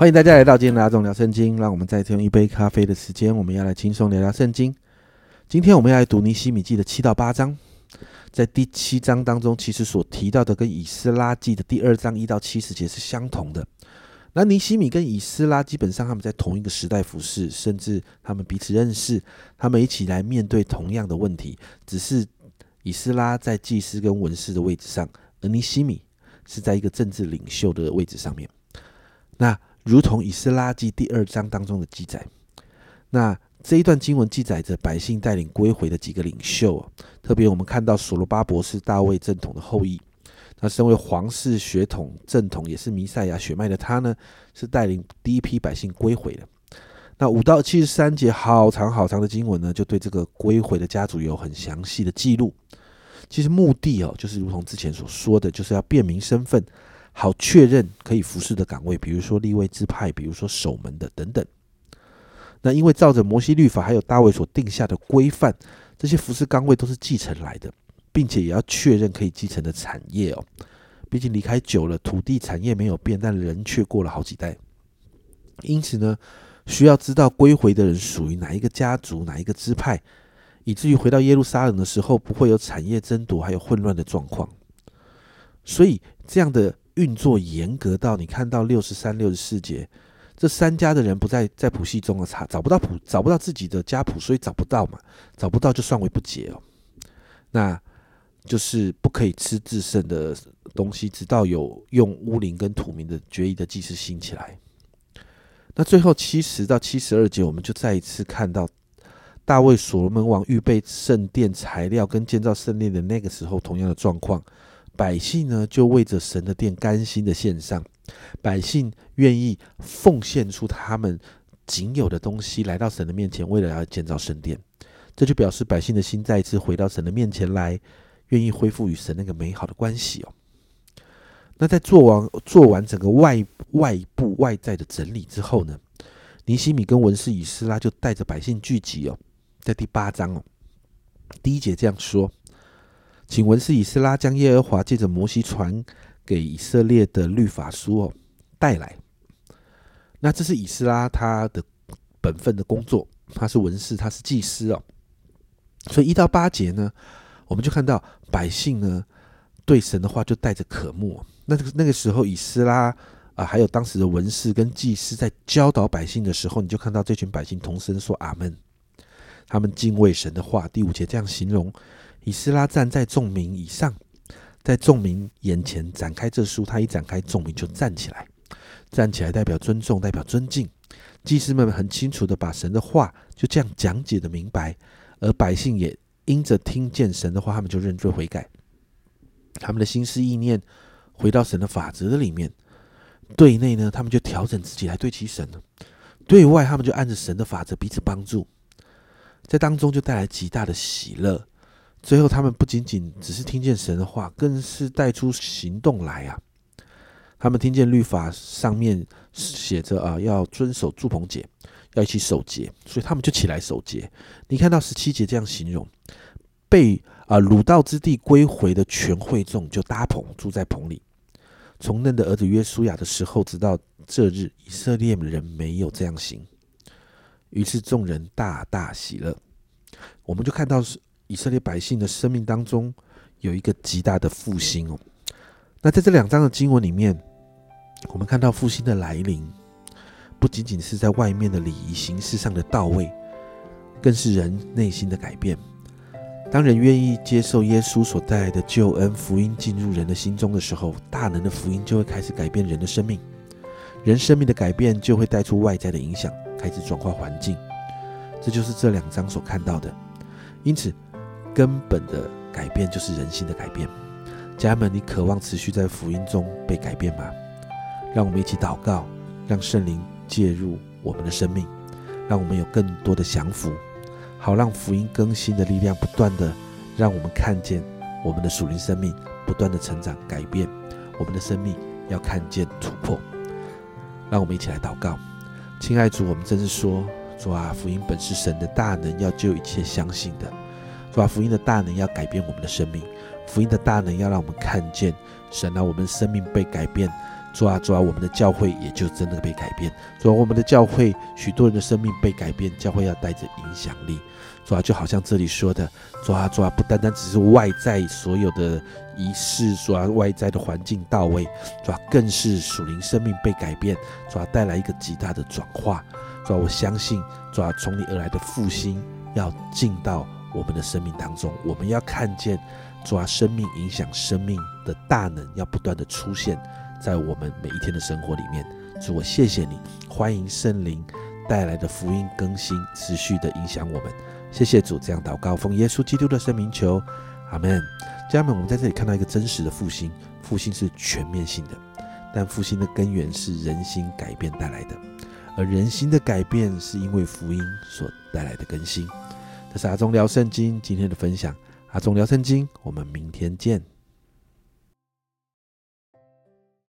欢迎大家来到今天的阿忠聊圣经。让我们再次用一杯咖啡的时间，我们要来轻松聊聊圣经。今天我们要来读尼西米记的七到八章。在第七章当中，其实所提到的跟以斯拉记的第二章一到七十节是相同的。那尼西米跟以斯拉基本上他们在同一个时代服侍，甚至他们彼此认识，他们一起来面对同样的问题。只是以斯拉在祭司跟文士的位置上，而尼西米是在一个政治领袖的位置上面。那如同以斯拉记第二章当中的记载，那这一段经文记载着百姓带领归回的几个领袖，特别我们看到所罗巴博是大卫正统的后裔。那身为皇室血统正统，也是弥赛亚血脉的他呢，是带领第一批百姓归回的。那五到七十三节好长好长的经文呢，就对这个归回的家族有很详细的记录。其实目的哦，就是如同之前所说的，就是要辨明身份，好确认可以服侍的岗位，比如说立位之派，比如说守门的等等。那因为照着摩西律法还有大卫所定下的规范，这些服侍岗位都是继承来的。并且也要确认可以继承的产业哦，毕竟离开久了，土地产业没有变，但人却过了好几代。因此呢，需要知道归回的人属于哪一个家族、哪一个支派，以至于回到耶路撒冷的时候不会有产业争夺还有混乱的状况。所以这样的运作严格到你看到六十三、六十四节，这三家的人不在在谱系中的，查找不到谱，找不到自己的家谱，所以找不到嘛，找不到就算为不解哦。那。就是不可以吃制胜的东西，直到有用乌灵跟土民的决议的祭司兴起来。那最后七十到七十二节，我们就再一次看到大卫所罗门王预备圣殿材料跟建造圣殿的那个时候同样的状况。百姓呢，就为着神的殿甘心的献上，百姓愿意奉献出他们仅有的东西来到神的面前，为了要建造圣殿。这就表示百姓的心再一次回到神的面前来。愿意恢复与神那个美好的关系哦。那在做完做完整个外外部外在的整理之后呢，尼西米跟文士以斯拉就带着百姓聚集哦，在第八章哦，第一节这样说：请文士以斯拉将耶和华借着摩西传给以色列的律法书哦带来。那这是以斯拉他的本分的工作，他是文士，他是祭司哦。所以一到八节呢。我们就看到百姓呢，对神的话就带着渴慕。那那个时候，以斯拉啊，还有当时的文士跟祭司在教导百姓的时候，你就看到这群百姓同声说阿门。他们敬畏神的话。第五节这样形容：以斯拉站在众民以上，在众民眼前展开这书，他一展开，众民就站起来。站起来代表尊重，代表尊敬。祭司们很清楚的把神的话就这样讲解的明白，而百姓也。因着听见神的话，他们就认罪悔改，他们的心思意念回到神的法则的里面。对内呢，他们就调整自己来对齐神了；对外，他们就按着神的法则彼此帮助，在当中就带来极大的喜乐。最后，他们不仅仅只是听见神的话，更是带出行动来啊！他们听见律法上面写着啊，要遵守祝棚节。要一起守节，所以他们就起来守节。你看到十七节这样形容，被啊掳到之地归回的全会众就搭棚住在棚里。从嫩的儿子约书亚的时候，直到这日，以色列人没有这样行。于是众人大大喜乐。我们就看到是以色列百姓的生命当中有一个极大的复兴哦。那在这两章的经文里面，我们看到复兴的来临。不仅仅是在外面的礼仪形式上的到位，更是人内心的改变。当人愿意接受耶稣所带来的救恩福音进入人的心中的时候，大能的福音就会开始改变人的生命。人生命的改变就会带出外在的影响，开始转化环境。这就是这两章所看到的。因此，根本的改变就是人心的改变。家人们，你渴望持续在福音中被改变吗？让我们一起祷告，让圣灵。介入我们的生命，让我们有更多的降服，好让福音更新的力量不断的让我们看见我们的属灵生命不断的成长改变，我们的生命要看见突破。让我们一起来祷告，亲爱主，我们真是说，主啊，福音本是神的大能，要救一切相信的。抓，福音的大能要改变我们的生命，福音的大能要让我们看见神啊，我们生命被改变。主啊，主啊，我们的教会也就真的被改变。主啊，我们的教会许多人的生命被改变，教会要带着影响力。主啊，就好像这里说的，主啊，主啊，不单单只是外在所有的仪式，主啊，外在的环境到位，主啊，更是属灵生命被改变，主啊，带来一个极大的转化。主啊，我相信，主啊，从你而来的复兴要进到我们的生命当中，我们要看见，抓，生命影响生命的大能要不断的出现。在我们每一天的生活里面，主我谢谢你，欢迎圣灵带来的福音更新，持续的影响我们。谢谢主，这样祷告，奉耶稣基督的圣名求，阿门。家人们，我们在这里看到一个真实的复兴，复兴是全面性的，但复兴的根源是人心改变带来的，而人心的改变是因为福音所带来的更新。这是阿忠聊圣经今天的分享，阿忠聊圣经，我们明天见。